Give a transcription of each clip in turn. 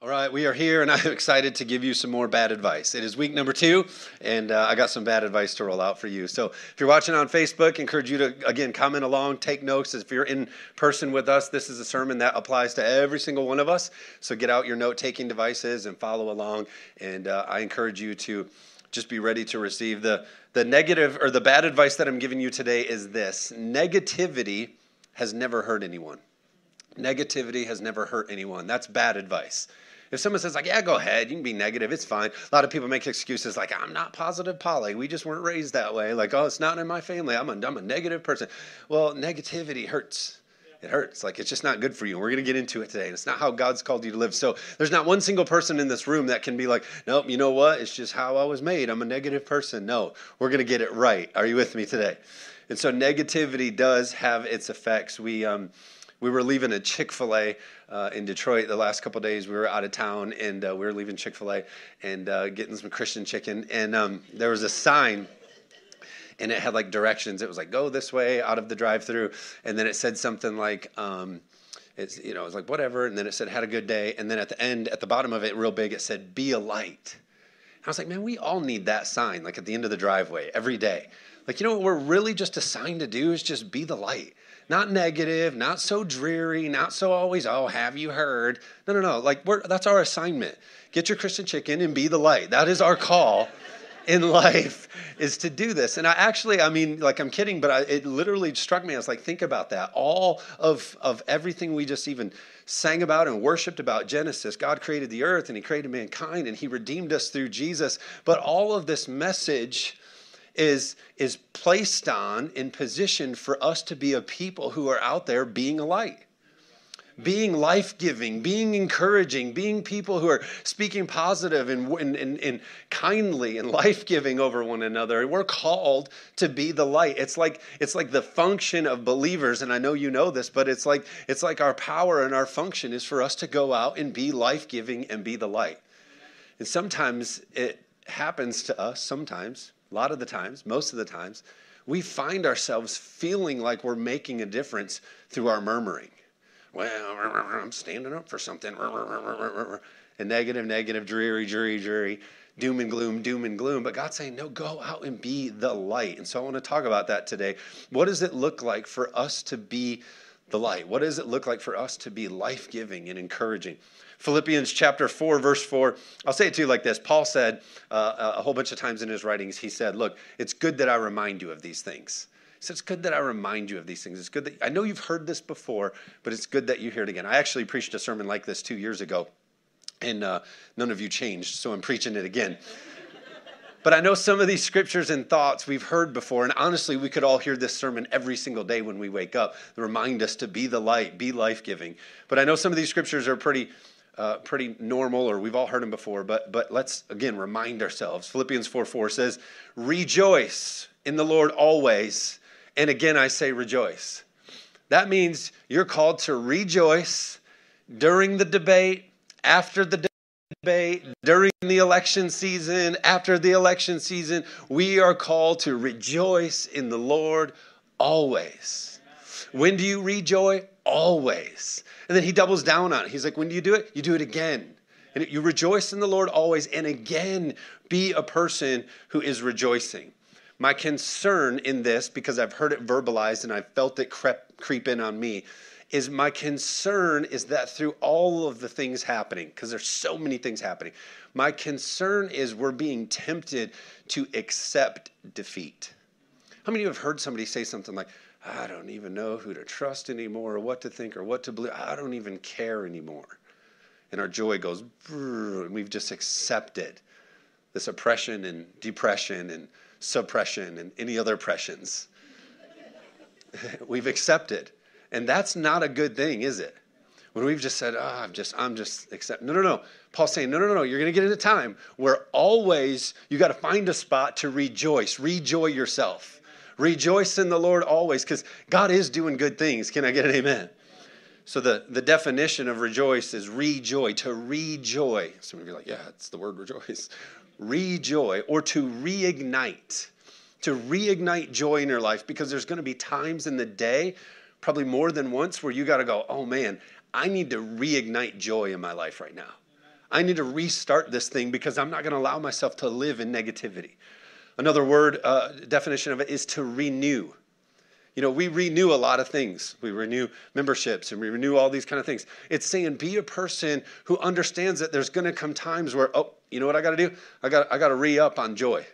All right, we are here, and I'm excited to give you some more bad advice. It is week number two, and uh, I got some bad advice to roll out for you. So, if you're watching on Facebook, encourage you to again comment along, take notes. If you're in person with us, this is a sermon that applies to every single one of us. So, get out your note-taking devices and follow along. And uh, I encourage you to just be ready to receive the the negative or the bad advice that I'm giving you today. Is this negativity has never hurt anyone. Negativity has never hurt anyone. That's bad advice. If someone says, like, yeah, go ahead, you can be negative, it's fine. A lot of people make excuses like, I'm not positive Polly. We just weren't raised that way. Like, oh, it's not in my family. I'm a, I'm a negative person. Well, negativity hurts. It hurts. Like, it's just not good for you. We're going to get into it today. And it's not how God's called you to live. So, there's not one single person in this room that can be like, nope, you know what? It's just how I was made. I'm a negative person. No, we're going to get it right. Are you with me today? And so, negativity does have its effects. We, um, we were leaving a Chick fil A uh, in Detroit the last couple days. We were out of town and uh, we were leaving Chick fil A and uh, getting some Christian chicken. And um, there was a sign and it had like directions. It was like, go this way out of the drive through. And then it said something like, um, it's, you know, it was like, whatever. And then it said, had a good day. And then at the end, at the bottom of it, real big, it said, be a light. And I was like, man, we all need that sign, like at the end of the driveway every day. Like, you know what we're really just assigned to do is just be the light not negative, not so dreary, not so always, oh, have you heard? No, no, no. Like, that's our assignment. Get your Christian chicken and be the light. That is our call in life is to do this. And I actually, I mean, like I'm kidding, but I, it literally struck me. I was like, think about that. All of, of everything we just even sang about and worshiped about Genesis, God created the earth and he created mankind and he redeemed us through Jesus. But all of this message is, is placed on in position for us to be a people who are out there being a light being life giving, being encouraging, being people who are speaking positive and, and, and, and kindly and life giving over one another. We're called to be the light. It's like, it's like the function of believers, and I know you know this, but it's like, it's like our power and our function is for us to go out and be life giving and be the light. And sometimes it happens to us, sometimes, a lot of the times, most of the times, we find ourselves feeling like we're making a difference through our murmuring. Well, I'm standing up for something. And negative, negative, dreary, dreary, dreary, doom and gloom, doom and gloom. But God's saying, no, go out and be the light. And so I want to talk about that today. What does it look like for us to be the light? What does it look like for us to be life giving and encouraging? Philippians chapter 4, verse 4. I'll say it to you like this. Paul said uh, a whole bunch of times in his writings, he said, Look, it's good that I remind you of these things. Said, It's good that I remind you of these things. It's good that I know you've heard this before, but it's good that you hear it again. I actually preached a sermon like this two years ago, and uh, none of you changed, so I'm preaching it again. But I know some of these scriptures and thoughts we've heard before, and honestly, we could all hear this sermon every single day when we wake up. Remind us to be the light, be life giving. But I know some of these scriptures are pretty uh, pretty normal, or we've all heard them before, but, but let's again remind ourselves. Philippians 4 4 says, Rejoice in the Lord always. And again, I say rejoice. That means you're called to rejoice during the debate, after the debate, during the election season, after the election season. We are called to rejoice in the Lord always. When do you rejoice? Always. And then he doubles down on it. He's like, when do you do it? You do it again. And you rejoice in the Lord always, and again, be a person who is rejoicing. My concern in this, because I've heard it verbalized and I've felt it creep, creep in on me, is my concern is that through all of the things happening, because there's so many things happening, my concern is we're being tempted to accept defeat. How many of you have heard somebody say something like, I don't even know who to trust anymore or what to think or what to believe. I don't even care anymore. And our joy goes, and we've just accepted this oppression and depression and suppression and any other oppressions. we've accepted. And that's not a good thing, is it? When we've just said, oh, I'm just, I'm just accept. No, no, no. Paul's saying, no, no, no, no. You're going to get in a time where always you got to find a spot to rejoice. Rejoy yourself Rejoice in the Lord always, because God is doing good things. Can I get an amen? So the, the definition of rejoice is rejoy, to rejoy. Some of you are like, yeah, it's the word rejoice. Rejoy or to reignite, to reignite joy in your life because there's going to be times in the day, probably more than once, where you got to go, oh man, I need to reignite joy in my life right now. I need to restart this thing because I'm not going to allow myself to live in negativity. Another word uh, definition of it is to renew. You know, we renew a lot of things. We renew memberships and we renew all these kind of things. It's saying be a person who understands that there's going to come times where, oh, you know what I got to do? I got I got to re up on joy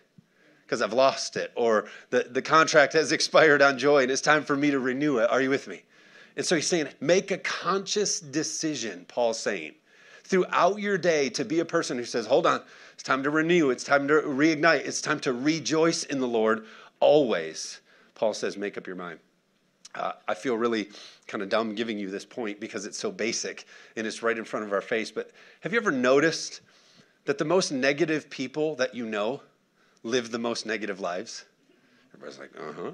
because I've lost it, or the, the contract has expired on joy and it's time for me to renew it. Are you with me? And so he's saying, make a conscious decision, Paul's saying, throughout your day to be a person who says, hold on, it's time to renew, it's time to reignite, it's time to rejoice in the Lord always. Paul says, make up your mind. Uh, I feel really kind of dumb giving you this point because it's so basic and it's right in front of our face. But have you ever noticed that the most negative people that you know live the most negative lives? Everybody's like, uh huh.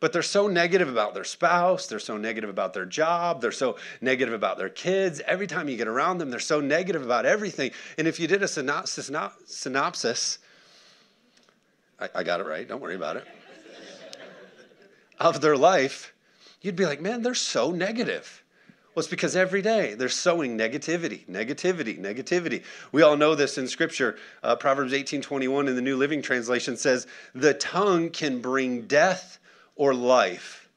But they're so negative about their spouse, they're so negative about their job, they're so negative about their kids. Every time you get around them, they're so negative about everything. And if you did a synopsis, synopsis I, I got it right, don't worry about it, of their life, you'd be like, man, they're so negative. Well, it's because every day they're sowing negativity, negativity, negativity. We all know this in Scripture. Uh, Proverbs 18 21 in the New Living Translation says, The tongue can bring death or life.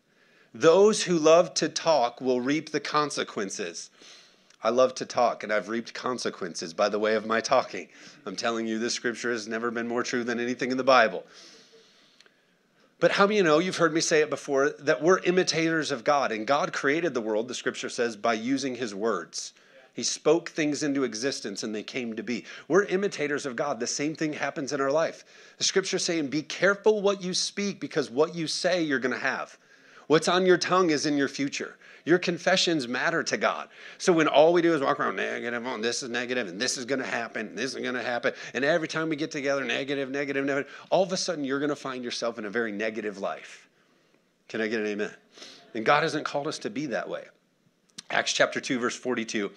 Those who love to talk will reap the consequences. I love to talk, and I've reaped consequences by the way of my talking. I'm telling you, this scripture has never been more true than anything in the Bible. But how many you know, you've heard me say it before, that we're imitators of God, and God created the world, the scripture says, by using his words. He spoke things into existence and they came to be. We're imitators of God. The same thing happens in our life. The scripture saying, Be careful what you speak because what you say you're going to have. What's on your tongue is in your future. Your confessions matter to God. So when all we do is walk around negative, oh, this is negative, and this is going to happen, this is going to happen, and every time we get together, negative, negative, negative, all of a sudden you're going to find yourself in a very negative life. Can I get an amen? And God hasn't called us to be that way. Acts chapter 2, verse 42.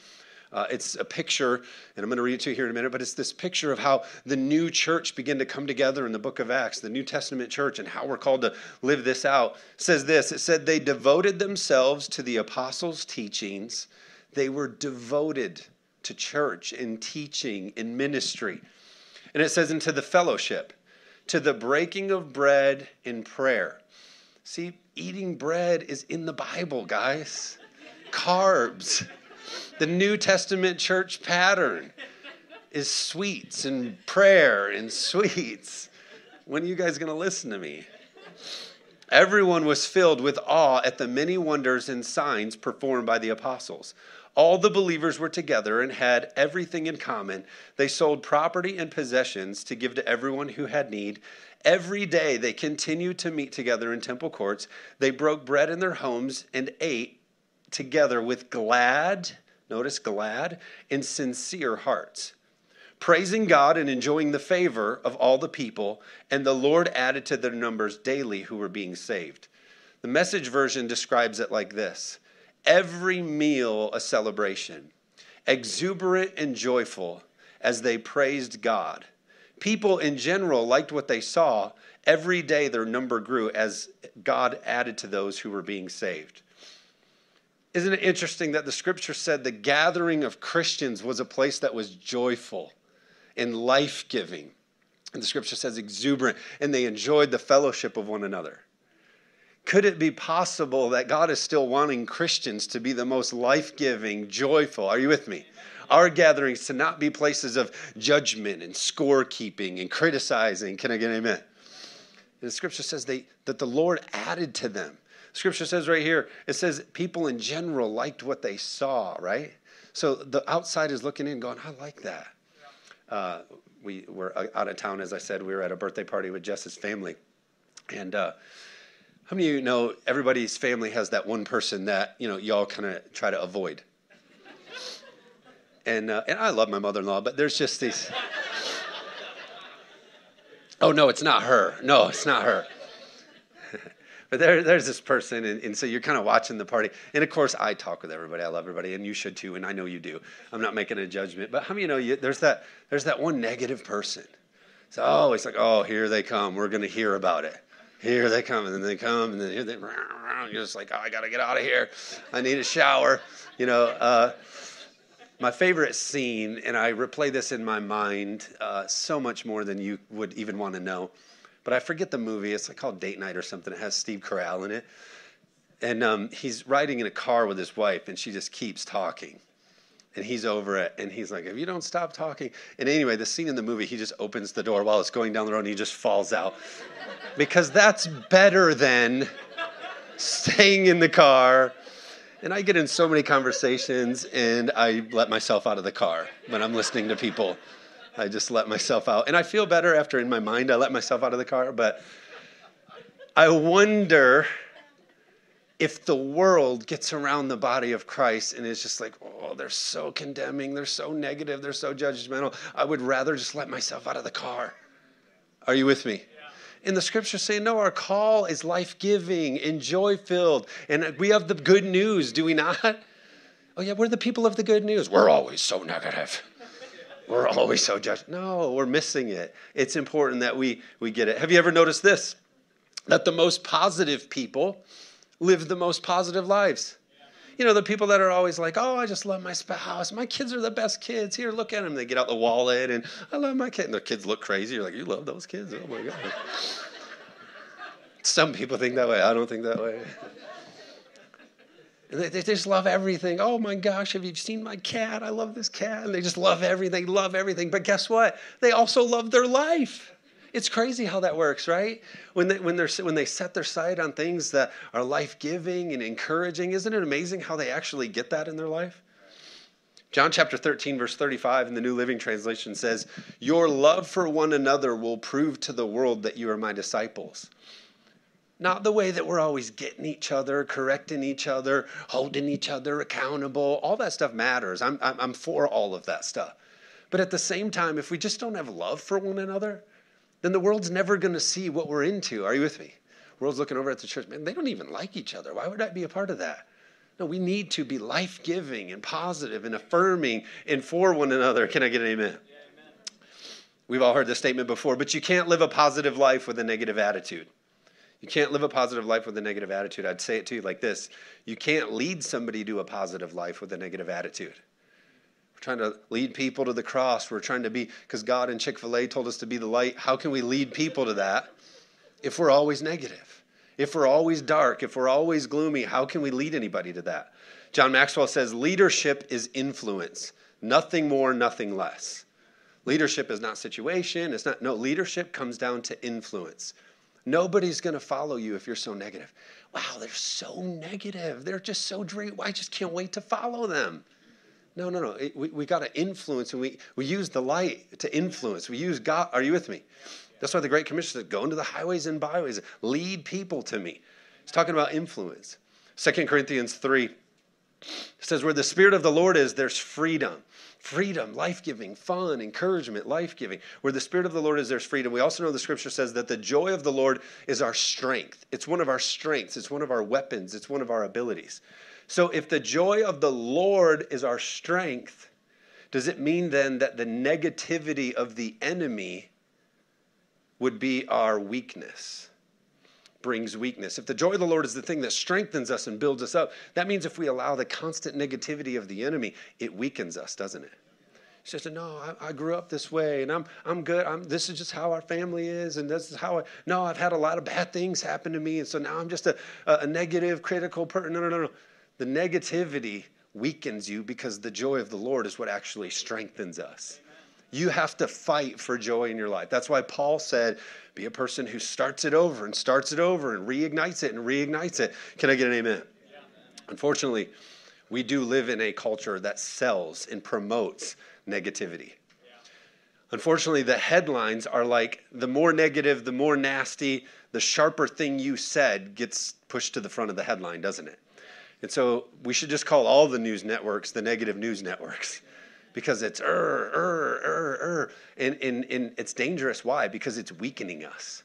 Uh, it's a picture, and I'm going to read it to you here in a minute, but it's this picture of how the new church began to come together in the book of Acts, the New Testament church, and how we're called to live this out. It says this it said, They devoted themselves to the apostles' teachings, they were devoted to church in teaching in ministry. And it says, into the fellowship, to the breaking of bread in prayer. See, eating bread is in the Bible, guys. Carbs. The New Testament church pattern is sweets and prayer and sweets. When are you guys going to listen to me? Everyone was filled with awe at the many wonders and signs performed by the apostles. All the believers were together and had everything in common. They sold property and possessions to give to everyone who had need. Every day they continued to meet together in temple courts. They broke bread in their homes and ate together with glad notice glad, and sincere hearts, praising God and enjoying the favor of all the people, and the Lord added to their numbers daily who were being saved. The message version describes it like this Every meal a celebration, exuberant and joyful as they praised God. People in general liked what they saw. Every day their number grew as God added to those who were being saved. Isn't it interesting that the scripture said the gathering of Christians was a place that was joyful and life giving? And the scripture says exuberant, and they enjoyed the fellowship of one another. Could it be possible that God is still wanting Christians to be the most life giving, joyful? Are you with me? Our gatherings to not be places of judgment and scorekeeping and criticizing. Can I get an amen? And the scripture says they, that the Lord added to them Scripture says right here, it says people in general liked what they saw, right? So the outside is looking in, going, I like that. Uh, we were out of town, as I said. We were at a birthday party with Jess's family. And uh, how many of you know everybody's family has that one person that, you know, y'all kind of try to avoid? And, uh, and I love my mother in law, but there's just these. oh, no, it's not her. No, it's not her. But there, there's this person, and, and so you're kind of watching the party. And of course, I talk with everybody. I love everybody, and you should too. And I know you do. I'm not making a judgment. But how many you know you, there's that there's that one negative person? So oh, like oh, here they come. We're going to hear about it. Here they come, and then they come, and then here they. You're just like, oh, I got to get out of here. I need a shower. You know. Uh, My favorite scene, and I replay this in my mind uh, so much more than you would even want to know, but I forget the movie. It's like called Date Night or something. It has Steve Carell in it. And um, he's riding in a car with his wife, and she just keeps talking. And he's over it, and he's like, If you don't stop talking. And anyway, the scene in the movie, he just opens the door while it's going down the road, and he just falls out. because that's better than staying in the car and I get in so many conversations and I let myself out of the car when I'm listening to people. I just let myself out. And I feel better after in my mind I let myself out of the car, but I wonder if the world gets around the body of Christ and is just like, oh, they're so condemning, they're so negative, they're so judgmental. I would rather just let myself out of the car. Are you with me? And the scriptures say, no, our call is life giving and joy filled. And we have the good news, do we not? Oh, yeah, we're the people of the good news. We're always so negative. We're always so judged. No, we're missing it. It's important that we, we get it. Have you ever noticed this? That the most positive people live the most positive lives. You know, the people that are always like, oh, I just love my spouse. My kids are the best kids. Here, look at them. They get out the wallet and I love my kid. And their kids look crazy. You're like, you love those kids? Oh my God. Some people think that way. I don't think that way. They, they, just love everything. Oh my gosh, have you seen my cat? I love this cat. And they just love everything, love everything. But guess what? They also love their life. It's crazy how that works, right? When they, when, they're, when they set their sight on things that are life giving and encouraging, isn't it amazing how they actually get that in their life? John chapter 13, verse 35 in the New Living Translation says, Your love for one another will prove to the world that you are my disciples. Not the way that we're always getting each other, correcting each other, holding each other accountable. All that stuff matters. I'm, I'm, I'm for all of that stuff. But at the same time, if we just don't have love for one another, then the world's never going to see what we're into. Are you with me? The world's looking over at the church. Man, they don't even like each other. Why would I be a part of that? No, we need to be life giving and positive and affirming and for one another. Can I get an amen? Yeah, amen? We've all heard this statement before, but you can't live a positive life with a negative attitude. You can't live a positive life with a negative attitude. I'd say it to you like this You can't lead somebody to a positive life with a negative attitude We're trying to lead people to the cross. We're trying to be, because God and Chick fil A told us to be the light. How can we lead people to that if we're always negative? If we're always dark, if we're always gloomy, how can we lead anybody to that? John Maxwell says leadership is influence, nothing more, nothing less. Leadership is not situation, it's not, no, leadership comes down to influence. Nobody's going to follow you if you're so negative. Wow, they're so negative. They're just so dreamy. I just can't wait to follow them. No, no, no. It, we we got to influence, and we, we use the light to influence. We use God. Are you with me? That's why the Great Commission says, go into the highways and byways, lead people to me. It's talking about influence. Second Corinthians 3 says, Where the Spirit of the Lord is, there's freedom. Freedom, life giving, fun, encouragement, life giving. Where the Spirit of the Lord is, there's freedom. We also know the scripture says that the joy of the Lord is our strength. It's one of our strengths, it's one of our weapons, it's one of our abilities. So if the joy of the Lord is our strength, does it mean then that the negativity of the enemy would be our weakness? Brings weakness. If the joy of the Lord is the thing that strengthens us and builds us up, that means if we allow the constant negativity of the enemy, it weakens us, doesn't it? She said, "No, I, I, grew up this way, and I'm I'm good. I'm, this is just how our family is, and this is how I. No, I've had a lot of bad things happen to me, and so now I'm just a, a negative, critical person. No, no, no, no. The negativity weakens you because the joy of the Lord is what actually strengthens us. You have to fight for joy in your life. That's why Paul said, be a person who starts it over and starts it over and reignites it and reignites it. Can I get an amen? Yeah. Unfortunately, we do live in a culture that sells and promotes negativity. Unfortunately, the headlines are like the more negative, the more nasty, the sharper thing you said gets pushed to the front of the headline, doesn't it? And so we should just call all the news networks the negative news networks because it's er, er, er, er. And, and, and it's dangerous. Why? Because it's weakening us.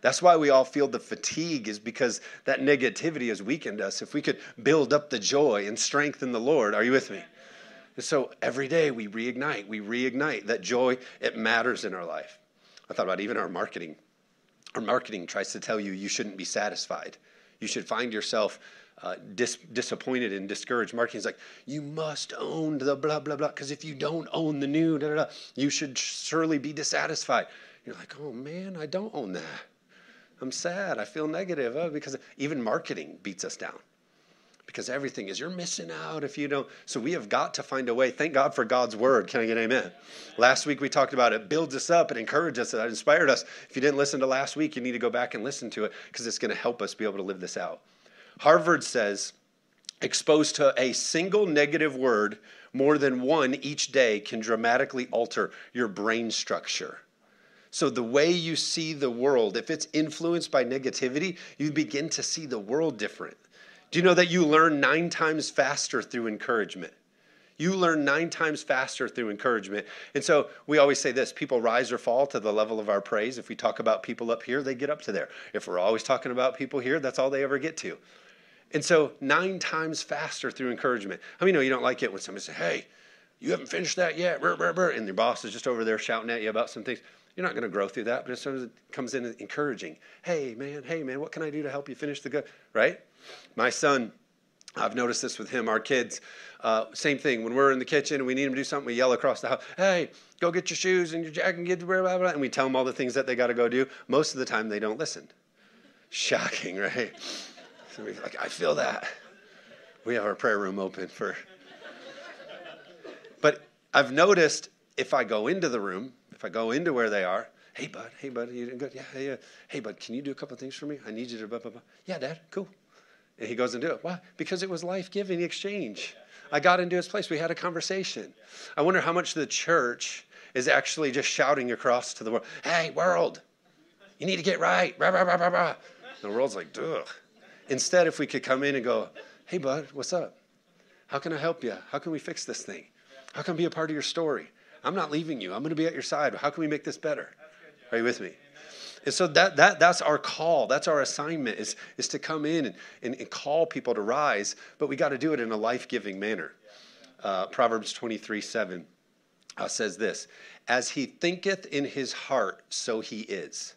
That's why we all feel the fatigue, is because that negativity has weakened us. If we could build up the joy and strength in the Lord, are you with me? And so every day we reignite, we reignite that joy, it matters in our life. I thought about even our marketing. Our marketing tries to tell you you shouldn't be satisfied. You should find yourself uh, dis- disappointed and discouraged. Marketing's like, you must own the blah, blah, blah, because if you don't own the new, da, da, da, you should surely be dissatisfied. You're like, oh man, I don't own that. I'm sad. I feel negative oh, because even marketing beats us down. Because everything is, you're missing out if you don't. So we have got to find a way. Thank God for God's word. Can I get amen? Last week we talked about it builds us up, it encourages us, it inspired us. If you didn't listen to last week, you need to go back and listen to it because it's going to help us be able to live this out. Harvard says exposed to a single negative word more than one each day can dramatically alter your brain structure. So, the way you see the world, if it's influenced by negativity, you begin to see the world different. Do you know that you learn nine times faster through encouragement? You learn nine times faster through encouragement. And so we always say this people rise or fall to the level of our praise. If we talk about people up here, they get up to there. If we're always talking about people here, that's all they ever get to. And so nine times faster through encouragement. How I many know you don't like it when somebody says, hey, you haven't finished that yet, and your boss is just over there shouting at you about some things. You're not going to grow through that, but as soon as it comes in encouraging, hey man, hey man, what can I do to help you finish the good? Right? My son, I've noticed this with him, our kids, uh, same thing. When we're in the kitchen and we need them to do something, we yell across the house, hey, go get your shoes and your jacket and get blah, blah, blah, and we tell them all the things that they got to go do. Most of the time, they don't listen. Shocking, right? Like, I feel that. We have our prayer room open for. But I've noticed if I go into the room, if I go into where they are, hey bud, hey bud, you doing good? Yeah, hey, uh, hey bud, can you do a couple things for me? I need you to blah blah blah. Yeah, dad, cool. And he goes and do it. Why? Because it was life giving exchange. I got into his place. We had a conversation. I wonder how much the church is actually just shouting across to the world, hey, world, you need to get right. Rah, rah, rah, rah, rah. The world's like, ugh. Instead, if we could come in and go, hey, bud, what's up? How can I help you? How can we fix this thing? How can I be a part of your story? I'm not leaving you. I'm going to be at your side. How can we make this better? Are you with me? And so that, that that's our call. That's our assignment is, is to come in and, and, and call people to rise, but we got to do it in a life-giving manner. Uh, Proverbs 23, 7 uh, says this, as he thinketh in his heart, so he is.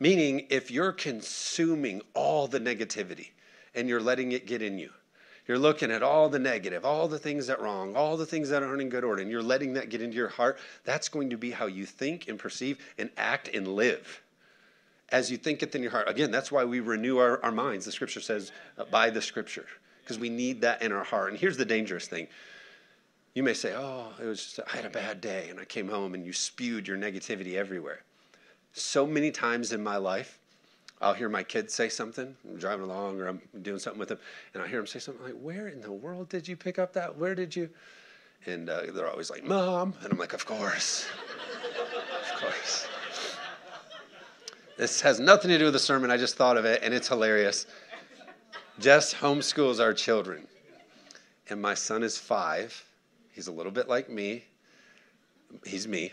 Meaning, if you're consuming all the negativity and you're letting it get in you, you're looking at all the negative, all the things that wrong, all the things that aren't in good order, and you're letting that get into your heart, that's going to be how you think and perceive and act and live. As you think it in your heart. Again, that's why we renew our, our minds. The scripture says, uh, by the scripture, because we need that in our heart. And here's the dangerous thing. You may say, Oh, it was just, I had a bad day, and I came home and you spewed your negativity everywhere so many times in my life, I'll hear my kids say something. I'm driving along or I'm doing something with them, and I hear them say something like, Where in the world did you pick up that? Where did you? And uh, they're always like, Mom. And I'm like, Of course. of course. This has nothing to do with the sermon. I just thought of it, and it's hilarious. Jess homeschools our children. And my son is five. He's a little bit like me. He's me.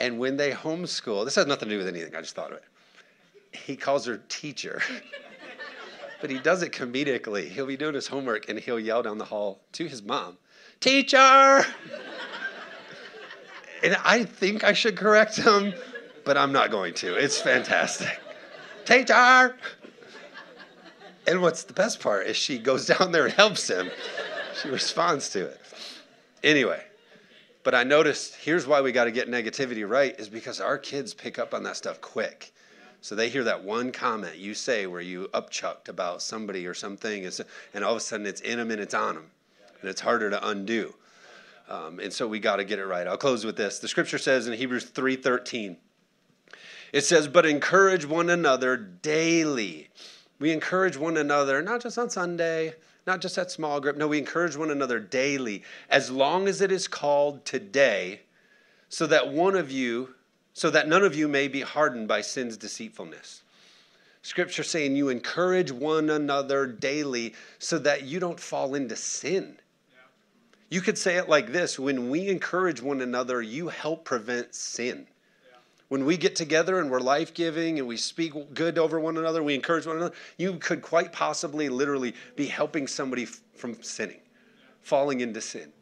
And when they homeschool, this has nothing to do with anything, I just thought of it. He calls her teacher. but he does it comedically. He'll be doing his homework and he'll yell down the hall to his mom, Teacher! and I think I should correct him, but I'm not going to. It's fantastic. Teacher! And what's the best part is she goes down there and helps him. She responds to it. Anyway, but I noticed here's why we got to get negativity right is because our kids pick up on that stuff quick. So they hear that one comment you say where you upchucked about somebody or something, and all of a sudden it's in them and it's on them, and it's harder to undo. Um, and so we got to get it right. I'll close with this. The scripture says in Hebrews 3:13, it says, "But encourage one another daily." We encourage one another, not just on Sunday, not just that small group. No, we encourage one another daily, as long as it is called today, so that one of you, so that none of you may be hardened by sin's deceitfulness. Scripture saying you encourage one another daily so that you don't fall into sin. You could say it like this when we encourage one another, you help prevent sin when we get together and we're life giving and we speak good over one another, we encourage one another, you could quite possibly literally be helping somebody f- from sinning, falling into sin.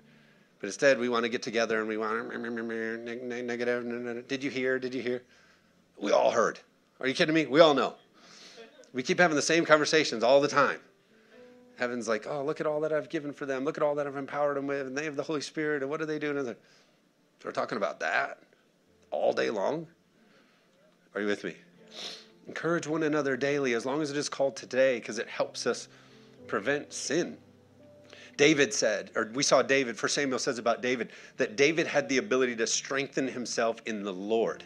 But instead, we want to get together and we want to negative. Did you hear? Did you hear? We all heard. Are you kidding me? We all know. We keep having the same conversations all the time. Heaven's like, oh, look at all that I've given for them. Look at all that I've empowered them with. And they have the Holy Spirit. And what are they doing? We're talking about that all day long. Are you with me? Encourage one another daily, as long as it is called today, because it helps us prevent sin. David said, or we saw David, for Samuel says about David, that David had the ability to strengthen himself in the Lord.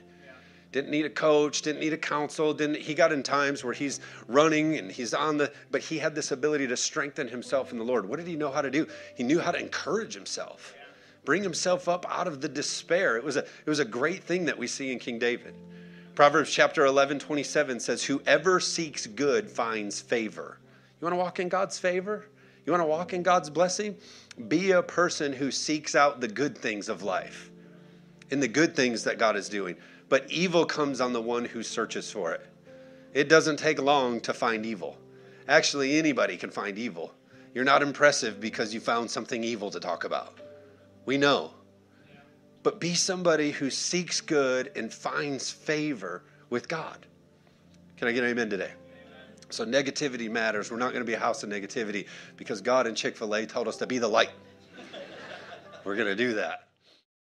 Didn't need a coach, didn't need a counsel, didn't he got in times where he's running and he's on the but he had this ability to strengthen himself in the Lord. What did he know how to do? He knew how to encourage himself. Bring himself up out of the despair. It was a it was a great thing that we see in King David. Proverbs chapter 11, 27 says, Whoever seeks good finds favor. You want to walk in God's favor? You want to walk in God's blessing? Be a person who seeks out the good things of life, and the good things that God is doing but evil comes on the one who searches for it. It doesn't take long to find evil. Actually, anybody can find evil. You're not impressive because you found something evil to talk about. We know. But be somebody who seeks good and finds favor with God. Can I get an amen today? So, negativity matters. We're not going to be a house of negativity because God and Chick fil A told us to be the light. We're going to do that.